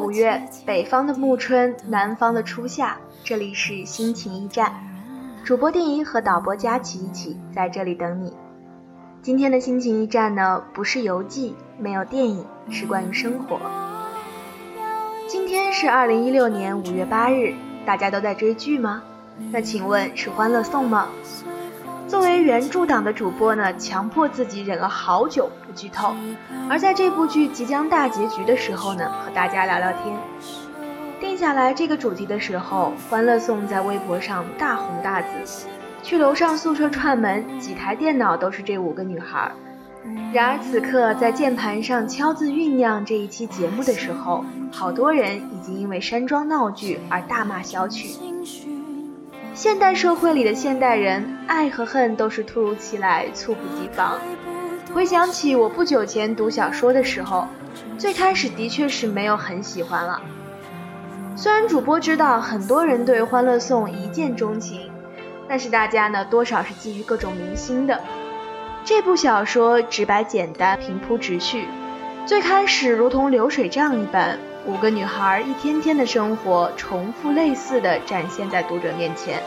五月，北方的暮春，南方的初夏，这里是心情驿站，主播电音和导播佳琪一起在这里等你。今天的心情驿站呢，不是游记，没有电影，是关于生活。今天是二零一六年五月八日，大家都在追剧吗？那请问是《欢乐颂》吗？作为原著党的主播呢，强迫自己忍了好久不剧透，而在这部剧即将大结局的时候呢，和大家聊聊天。定下来这个主题的时候，《欢乐颂》在微博上大红大紫，去楼上宿舍串门，几台电脑都是这五个女孩。然而此刻在键盘上敲字酝酿这一期节目的时候，好多人已经因为山庄闹剧而大骂小曲。现代社会里的现代人，爱和恨都是突如其来、猝不及防。回想起我不久前读小说的时候，最开始的确是没有很喜欢了。虽然主播知道很多人对《欢乐颂》一见钟情，但是大家呢多少是基于各种明星的。这部小说直白简单、平铺直叙，最开始如同流水账一般。五个女孩一天天的生活重复类似的展现在读者面前，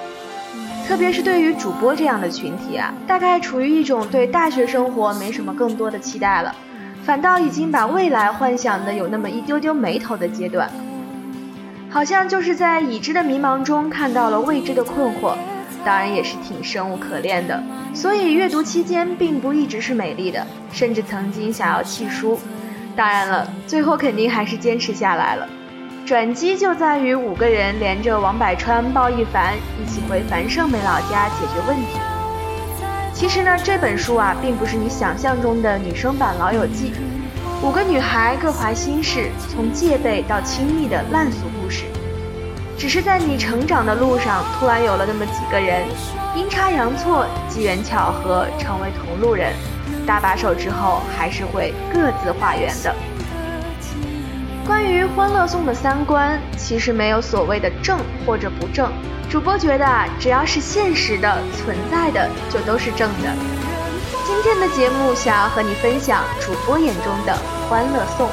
特别是对于主播这样的群体啊，大概处于一种对大学生活没什么更多的期待了，反倒已经把未来幻想的有那么一丢丢眉头的阶段，好像就是在已知的迷茫中看到了未知的困惑，当然也是挺生无可恋的。所以阅读期间并不一直是美丽的，甚至曾经想要弃书。当然了，最后肯定还是坚持下来了。转机就在于五个人连着王百川、鲍一凡一起回樊胜美老家解决问题。其实呢，这本书啊，并不是你想象中的女生版《老友记》，五个女孩各怀心事，从戒备到亲密的烂俗故事。只是在你成长的路上，突然有了那么几个人，阴差阳错、机缘巧合，成为同路人。搭把手之后，还是会各自化缘的。关于《欢乐颂》的三观，其实没有所谓的正或者不正。主播觉得啊，只要是现实的、存在的，就都是正的。今天的节目想要和你分享主播眼中的《欢乐颂》。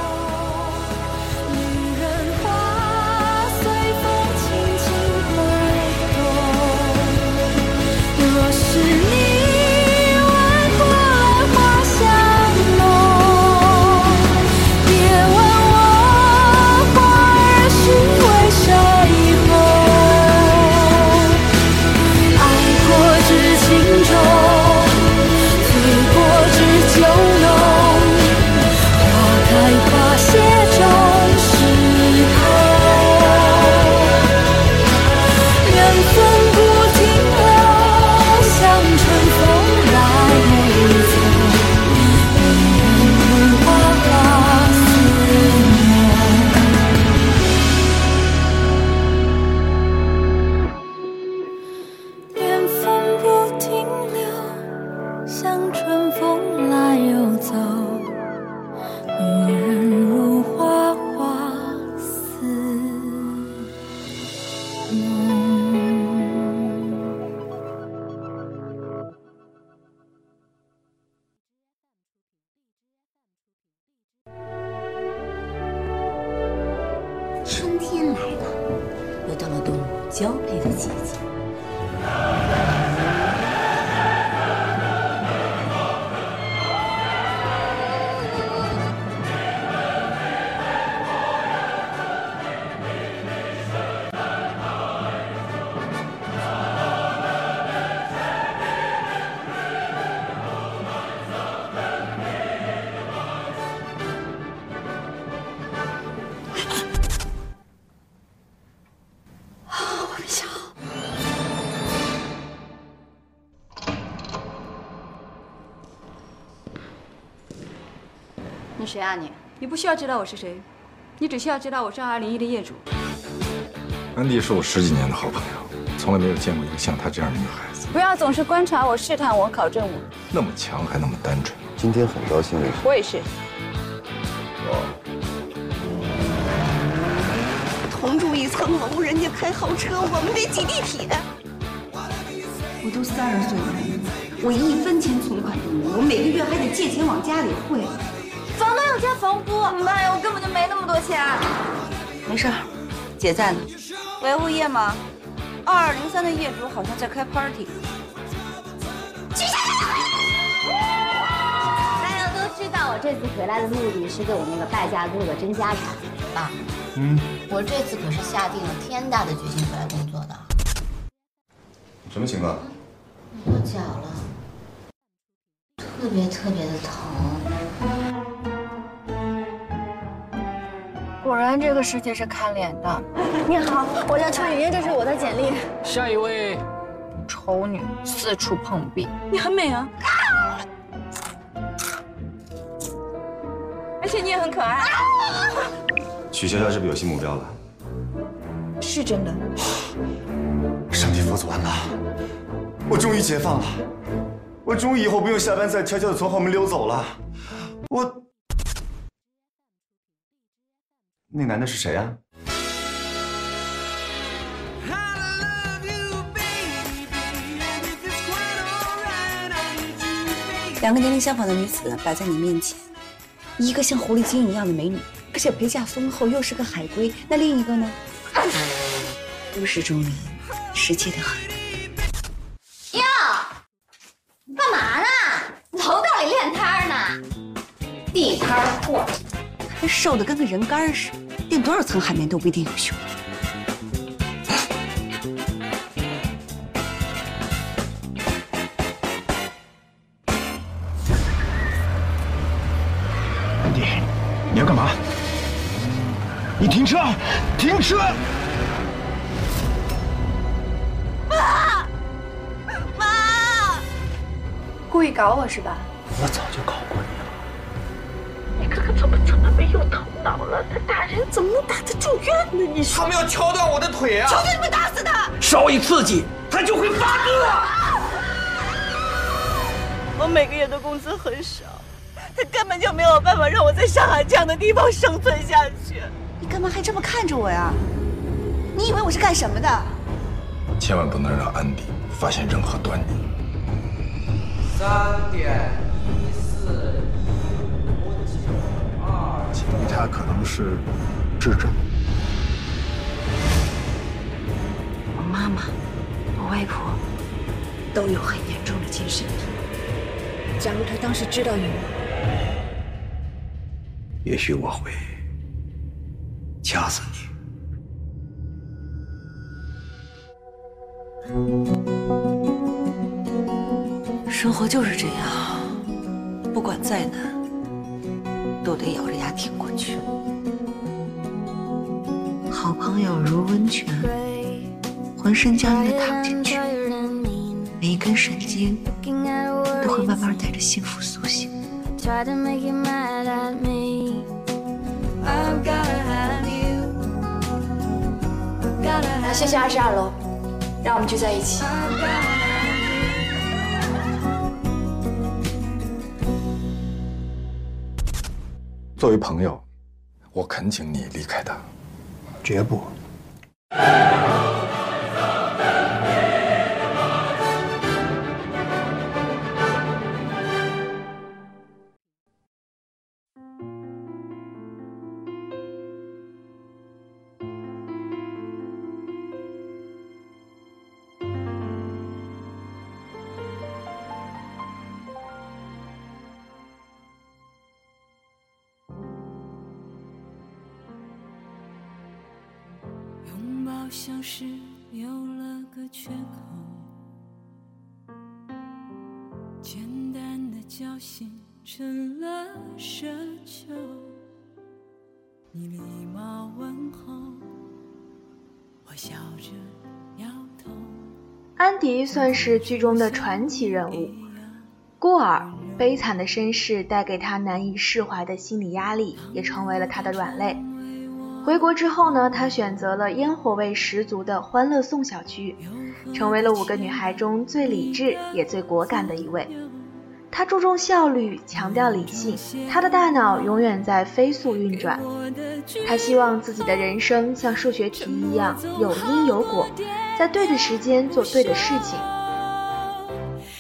谁啊你？你不需要知道我是谁，你只需要知道我是二零一的业主。安迪是我十几年的好朋友，从来没有见过一个像她这样的女孩子。不要总是观察我、试探我、考证我。那么强还那么单纯。今天很高兴认识。我也是。同住一层楼，人家开豪车，我们得挤地铁。我都三十岁的人了。我一分钱存款都没有，我每个月还得借钱往家里汇。加房租，妈呀，我根本就没那么多钱。没事儿，姐在呢。喂，物业吗？二二零三的业主好像在开 party。大家都知道，我这次回来的目的是给我那个败家哥哥争家产。爸，嗯，我这次可是下定了天大的决心回来工作的。什么情况？我脚了，特别特别的疼。果然，这个世界是看脸的。你好，我叫邱雨嫣，这是我的简历。下一位，丑女四处碰壁。你很美啊，而且你也很可爱。许潇潇是不是有新目标了？是真的。上帝佛祖安了，我终于解放了，我终于以后不用下班再悄悄的从后门溜走了。我。那男的是谁啊？两个年龄相仿的女子摆在你面前，一个像狐狸精一样的美女，而且陪嫁丰厚，又是个海归。那另一个呢？都市中人，实际的很。哟，干嘛呢？楼道里练摊呢？地摊货。瘦的跟个人干似的，垫多少层海绵都不一定有用。安迪，你要干嘛？你停车！停车！妈，妈，故意搞我是吧？我早就搞过有头脑了？他打人怎么能打得住院呢？你说他们要敲断我的腿啊！求求你们打死他！稍一刺激，他就会发作。我每个月的工资很少，他根本就没有办法让我在上海这样的地方生存下去。你干嘛还这么看着我呀？你以为我是干什么的？千万不能让安迪发现任何端倪。三点他可能是智障。我妈妈、我外婆都有很严重的精神病。假如他当时知道你，也许我会掐死你。生活就是这样，不管再难。都得咬着牙挺过去。好朋友如温泉，浑身僵硬的躺进去，每一根神经都会慢慢带着幸福苏醒。谢谢二十二楼，让我们聚在一起。作为朋友，我恳请你离开他。绝不。算是剧中的传奇人物，孤儿悲惨的身世带给他难以释怀的心理压力，也成为了他的软肋。回国之后呢，他选择了烟火味十足的欢乐颂小区，成为了五个女孩中最理智也最果敢的一位。他注重效率，强调理性，他的大脑永远在飞速运转。他希望自己的人生像数学题一样有因有果，在对的时间做对的事情。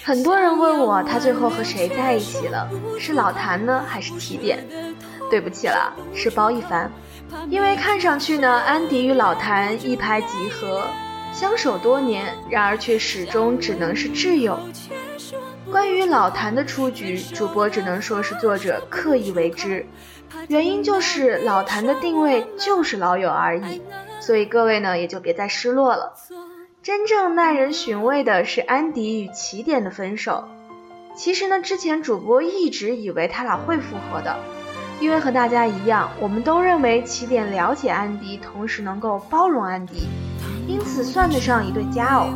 很多人问我，他最后和谁在一起了？是老谭呢，还是提点？对不起了，是包奕凡。因为看上去呢，安迪与老谭一拍即合，相守多年，然而却始终只能是挚友。关于老谭的出局，主播只能说是作者刻意为之，原因就是老谭的定位就是老友而已，所以各位呢也就别再失落了。真正耐人寻味的是安迪与起点的分手。其实呢，之前主播一直以为他俩会复合的，因为和大家一样，我们都认为起点了解安迪，同时能够包容安迪，因此算得上一对佳偶。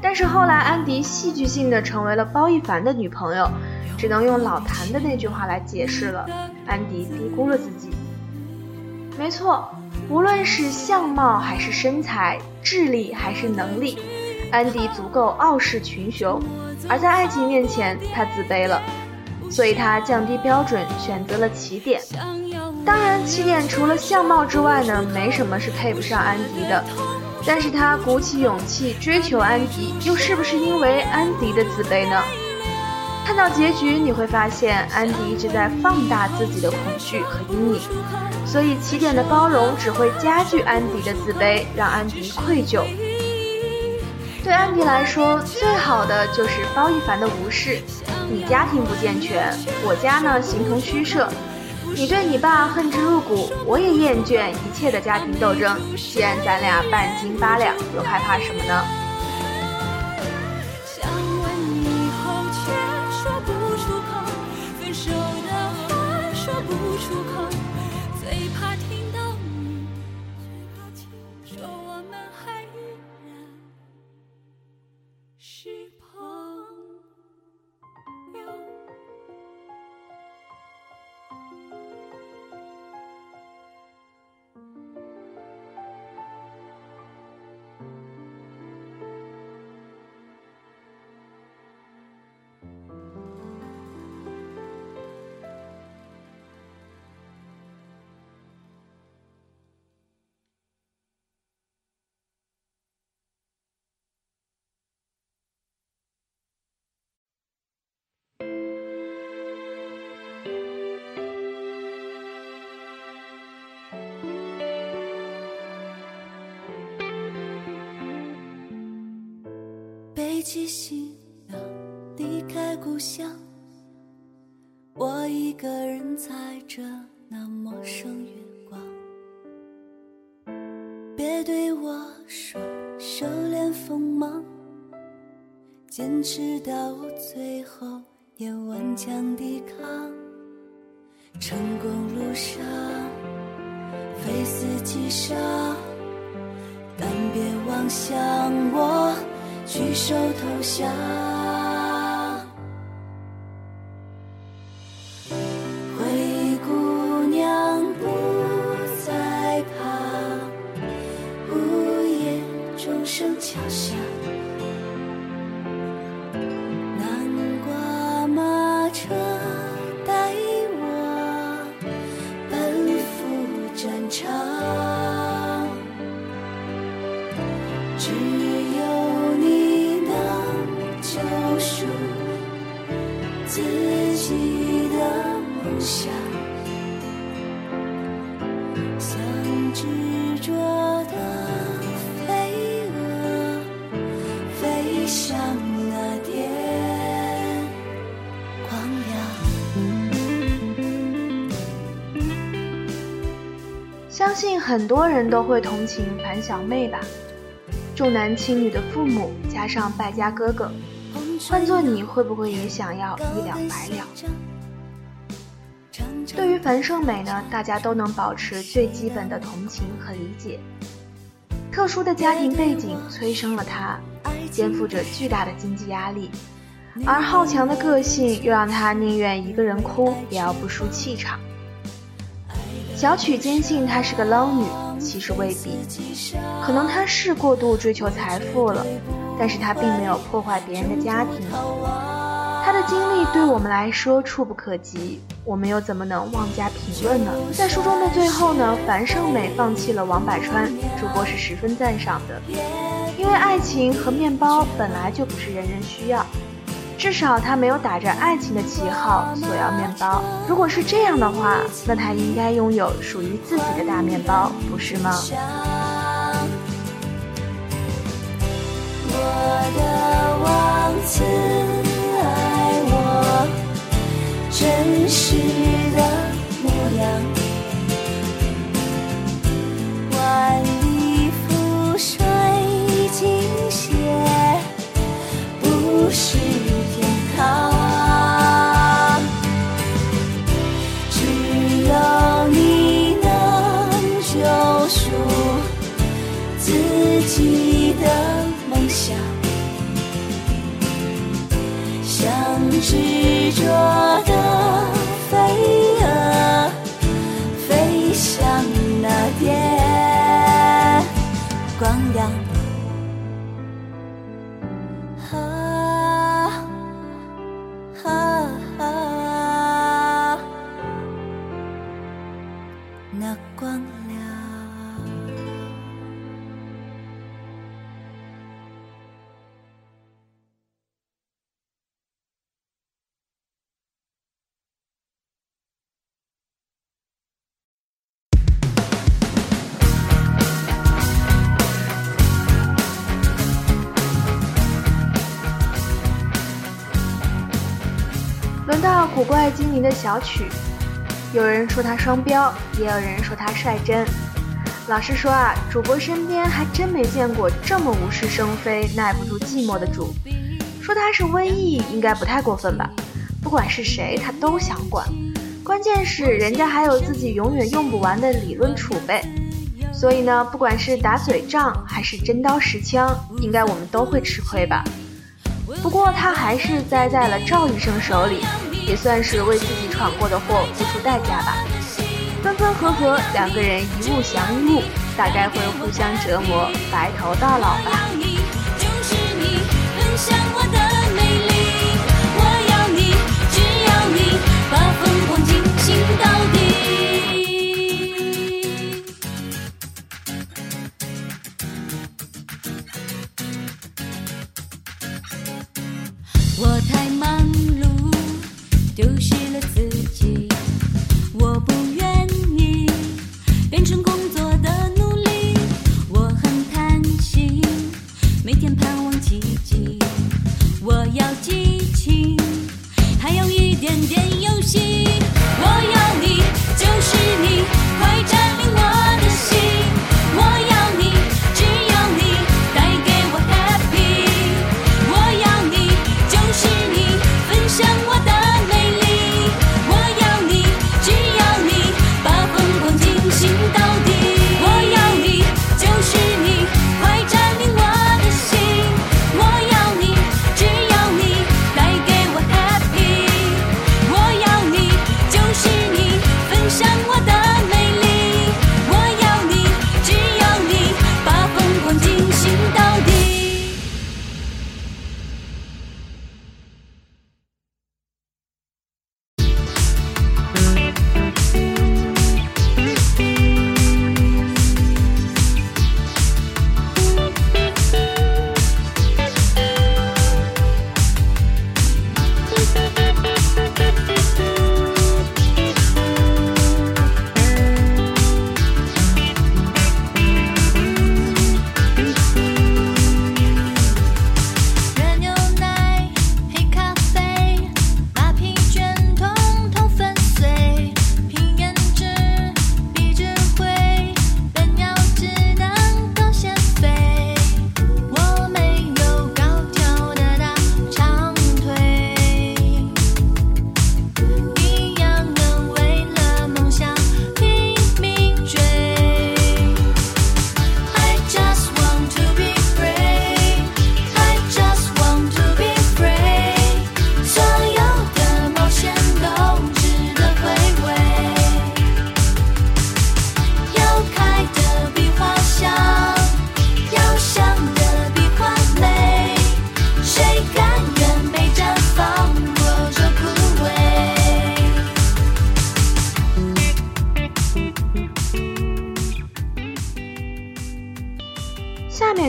但是后来安迪戏剧性的成为了包奕凡的女朋友，只能用老谭的那句话来解释了：安迪低估了自己。没错，无论是相貌还是身材，智力还是能力，安迪足够傲视群雄。而在爱情面前，他自卑了，所以他降低标准，选择了起点。当然，起点除了相貌之外呢，没什么是配不上安迪的。但是他鼓起勇气追求安迪，又是不是因为安迪的自卑呢？看到结局，你会发现安迪一直在放大自己的恐惧和阴影，所以起点的包容只会加剧安迪的自卑，让安迪愧疚。对安迪来说，最好的就是包奕凡的无视。你家庭不健全，我家呢形同虚设。你对你爸恨之入骨，我也厌倦一切的家庭斗争。既然咱俩半斤八两，又害怕什么呢？起行囊，离开故乡，我一个人踩着那陌生月光。别对我说收敛锋芒，坚持到最后也顽强抵抗。成功路上，非死即伤，但别妄想我。举手投降，很多人都会同情樊小妹吧，重男轻女的父母加上败家哥哥，换做你会不会也想要一了百了？对于樊胜美呢，大家都能保持最基本的同情和理解。特殊的家庭背景催生了她，肩负着巨大的经济压力，而好强的个性又让她宁愿一个人哭也要不输气场。小曲坚信她是个捞女，其实未必。可能她是过度追求财富了，但是她并没有破坏别人的家庭。她的经历对我们来说触不可及，我们又怎么能妄加评论呢？在书中的最后呢，樊胜美放弃了王百川，主播是十分赞赏的，因为爱情和面包本来就不是人人需要。至少他没有打着爱情的旗号索要面包。如果是这样的话，那他应该拥有属于自己的大面包，不是吗？我的王子爱我真实的模样，执古怪精灵的小曲，有人说他双标，也有人说他率真。老实说啊，主播身边还真没见过这么无事生非、耐不住寂寞的主。说他是瘟疫，应该不太过分吧？不管是谁，他都想管。关键是人家还有自己永远用不完的理论储备。所以呢，不管是打嘴仗还是真刀实枪，应该我们都会吃亏吧。不过他还是栽在了赵医生手里，也算是为自己闯过的祸付出代价吧。分分合合，两个人一物降一物，大概会互相折磨，白头到老吧。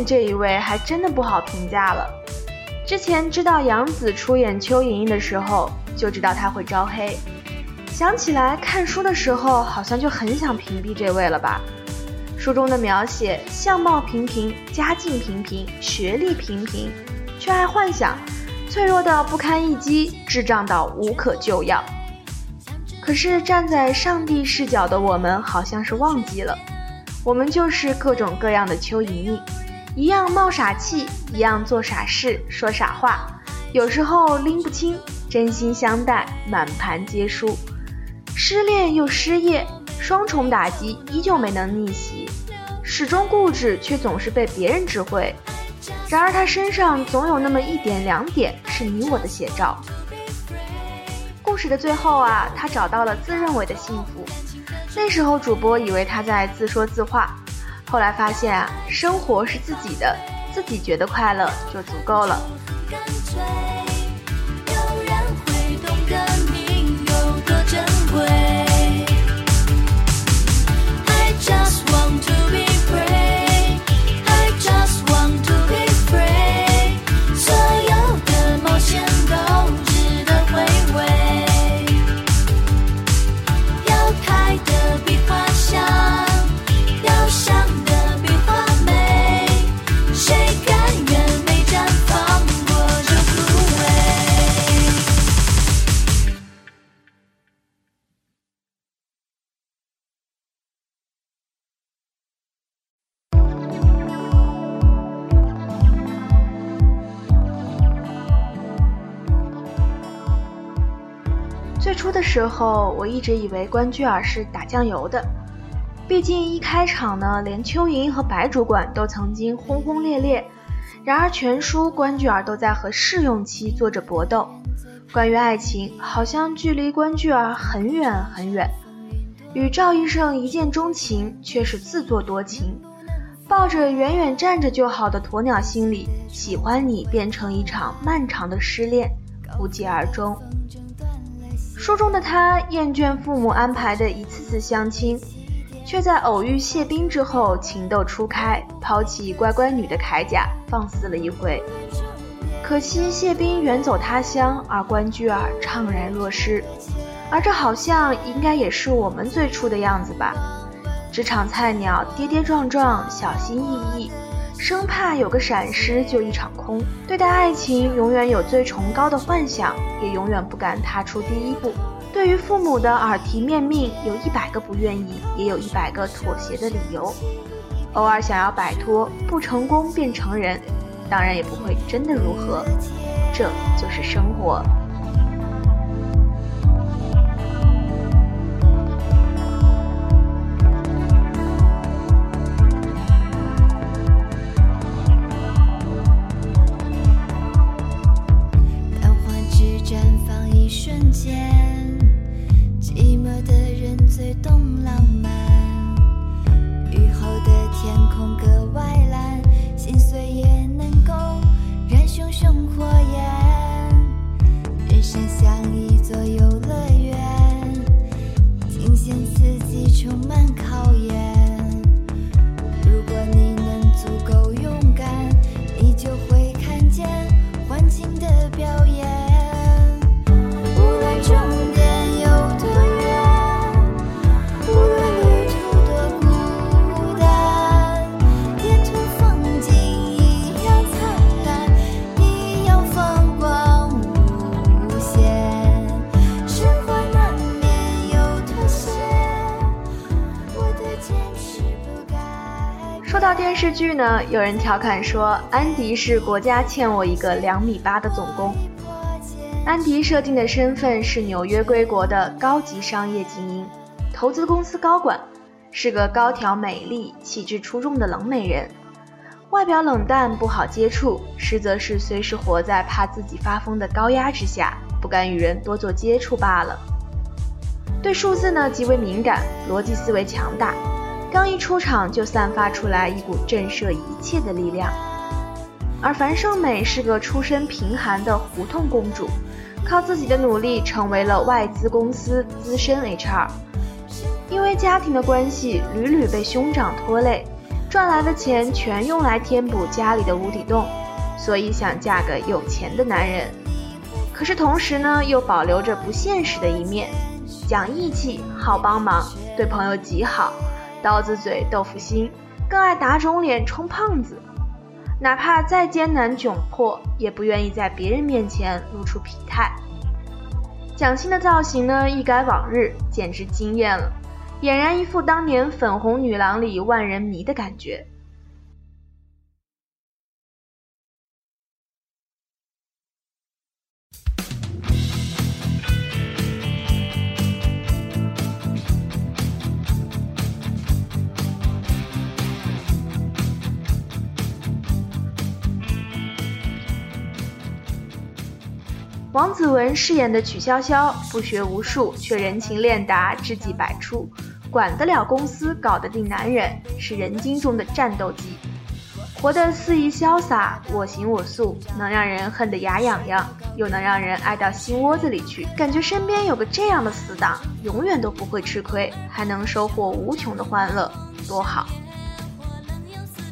这一位还真的不好评价了。之前知道杨紫出演邱莹莹的时候，就知道她会招黑。想起来看书的时候，好像就很想屏蔽这位了吧？书中的描写，相貌平平，家境平平，学历平平，却爱幻想，脆弱到不堪一击，智障到无可救药。可是站在上帝视角的我们，好像是忘记了，我们就是各种各样的邱莹莹，一样冒傻气，一样做傻事，说傻话，有时候拎不清，真心相待，满盘皆输。失恋又失业，双重打击依旧没能逆袭，始终固执却总是被别人指挥。然而他身上总有那么一点两点是你我的写照。故事的最后啊，他找到了自认为的幸福。那时候主播以为他在自说自话，后来发现啊，生活是自己的，自己觉得快乐就足够了。出的时候，我一直以为关雎尔是打酱油的，毕竟一开场呢，连邱莹和白主管都曾经轰轰烈烈。然而全书关雎尔都在和试用期做着搏斗，关于爱情，好像距离关雎尔很远很远。与赵医生一见钟情，却是自作多情，抱着远远站着就好的鸵鸟心理，喜欢你变成一场漫长的失恋，不疾而终。书中的他厌倦父母安排的一次次相亲，却在偶遇谢斌之后情窦初开，抛弃乖乖女的铠甲，放肆了一回。可惜谢斌远走他乡，而关雎尔怅然若失。而这好像应该也是我们最初的样子吧？职场菜鸟跌跌撞撞，小心翼翼。生怕有个闪失就一场空，对待爱情永远有最崇高的幻想，也永远不敢踏出第一步。对于父母的耳提面命，有一百个不愿意，也有一百个妥协的理由。偶尔想要摆脱，不成功便成人，当然也不会真的如何。这就是生活。间寂寞的人最懂浪漫雨后的天空格外蓝心碎也能够燃熊熊火焰人生像一座游乐园惊险刺激充满电视剧呢？有人调侃说，安迪是国家欠我一个两米八的总工。安迪设定的身份是纽约归国的高级商业精英，投资公司高管，是个高挑、美丽、气质出众的冷美人。外表冷淡，不好接触，实则是随时活在怕自己发疯的高压之下，不敢与人多做接触罢了。对数字呢极为敏感，逻辑思维强大。刚一出场就散发出来一股震慑一切的力量，而樊胜美是个出身贫寒的胡同公主，靠自己的努力成为了外资公司资深 HR，因为家庭的关系屡屡被兄长拖累，赚来的钱全用来填补家里的无底洞，所以想嫁个有钱的男人。可是同时呢，又保留着不现实的一面，讲义气，好帮忙，对朋友极好，刀子嘴豆腐心，更爱打肿脸充胖子。哪怕再艰难窘迫，也不愿意在别人面前露出疲态。蒋欣的造型呢，一改往日，简直惊艳了，俨然一副当年粉红女郎里万人迷的感觉。子文饰演的曲筱绡，不学无术，却人情练达，智计百出，管得了公司，搞得定男人，是人精中的战斗机，活得肆意潇洒，我行我素，能让人恨得牙痒痒，又能让人爱到心窝子里去，感觉身边有个这样的死党，永远都不会吃亏，还能收获无穷的欢乐，多好！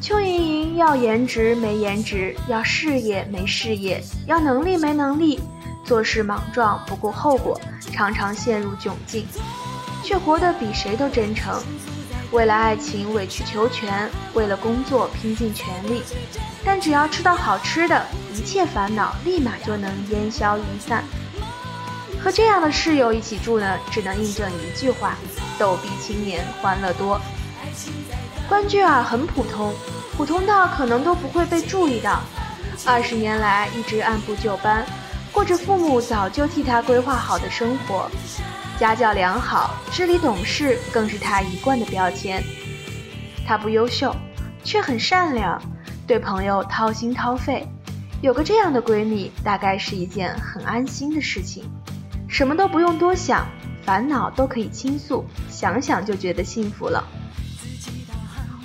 邱莹莹要颜值没颜值，要事业没事业，要能力没能力。做事莽撞，不顾后果，常常陷入窘境，却活得比谁都真诚。为了爱情委曲求全，为了工作拼尽全力，但只要吃到好吃的，一切烦恼立马就能烟消云散。和这样的室友一起住呢，只能印证一句话：逗逼青年欢乐多。关雎尔很普通，普通到可能都不会被注意到。二十年来一直按部就班。过着父母早就替他规划好的生活，家教良好，知理懂事，更是他一贯的标签。他不优秀，却很善良，对朋友掏心掏肺。有个这样的闺蜜，大概是一件很安心的事情，什么都不用多想，烦恼都可以倾诉，想想就觉得幸福了。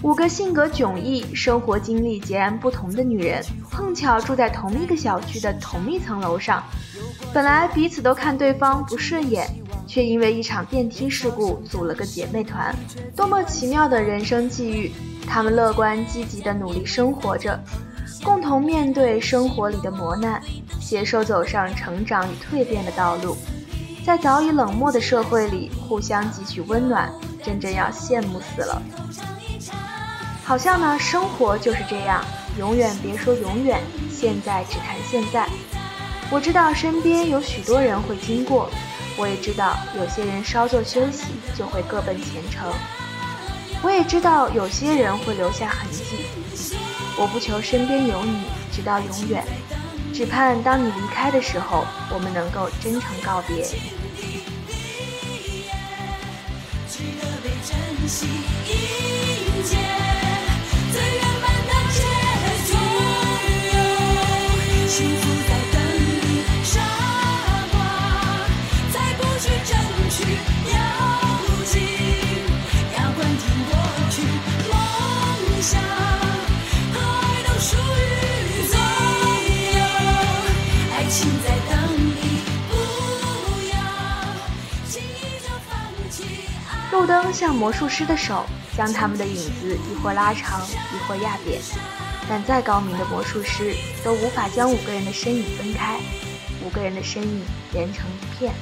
五个性格迥异、生活经历截然不同的女人，碰巧住在同一个小区的同一层楼上，本来彼此都看对方不顺眼，却因为一场电梯事故组了个姐妹团。多么奇妙的人生际遇！她们乐观积极地努力生活着，共同面对生活里的磨难，携手走上成长与蜕变的道路，在早已冷漠的社会里互相汲取温暖，真正要羡慕死了。好像呢，生活就是这样，永远别说永远，现在只谈现在。我知道身边有许多人会经过，我也知道有些人稍作休息就会各奔前程。我也知道有些人会留下痕迹。我不求身边有你直到永远，只盼当你离开的时候，我们能够真诚告别。路灯像魔术师的手，将他们的影子一会拉长，一会压扁。但再高明的魔术师都无法将五个人的身影分开，五个人的身影连成一片。